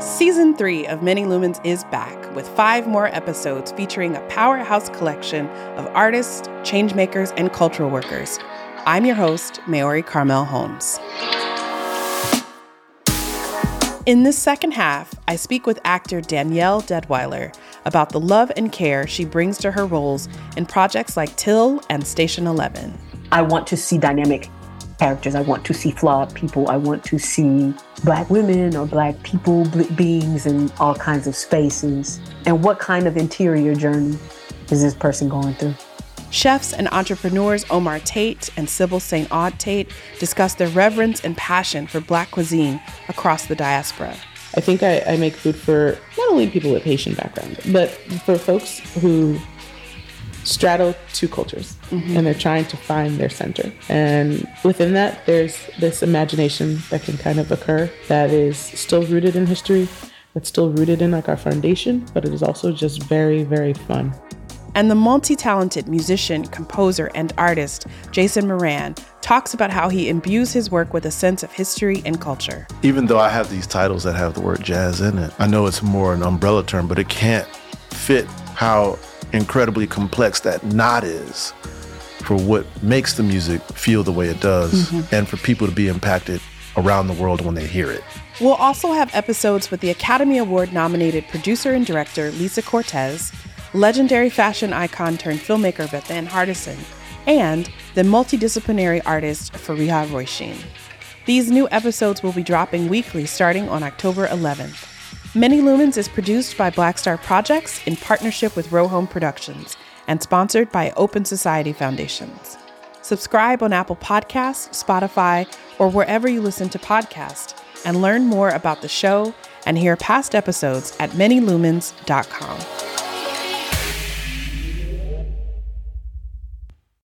Season 3 of Many Lumens is back with five more episodes featuring a powerhouse collection of artists, changemakers, and cultural workers. I'm your host, Maori Karmael Holmes. In this second half, I speak with actor Danielle Deadwyler about the love and care she brings to her roles in projects like Till and Station 11. I want to see dynamic characters. I want to see flawed people. I want to see black women or black people, beings in all kinds of spaces. And what kind of interior journey is this person going through? Chefs and entrepreneurs Omar Tate and Cybille St.Aude-Tate discuss their reverence and passion for Black cuisine across the diaspora. I think I, I make food for not only people with Haitian background, but for folks who straddle two cultures mm-hmm. and they're trying to find their center. And within that, there's this imagination that can kind of occur that is still rooted in history, that's still rooted in like our foundation, but it is also just very, very fun. And the multi talented musician, composer, and artist, Jason Moran, talks about how he imbues his work with a sense of history and culture. Even though I have these titles that have the word jazz in it, I know it's more an umbrella term, but it can't fit how incredibly complex that knot is for what makes the music feel the way it does mm-hmm. and for people to be impacted around the world when they hear it. We'll also have episodes with the Academy Award nominated producer and director Lisa Cortés, legendary fashion icon turned filmmaker Bethann Hardison, and the multidisciplinary artist Fariha Roisin. These new episodes will be dropping weekly starting on October 11th. Many Lumens is produced by BlackStar Projects in partnership with Rowhome Productions and sponsored by Open Society Foundations. Subscribe on Apple Podcasts, Spotify, or wherever you listen to podcasts, and learn more about the show and hear past episodes at manylumens.com.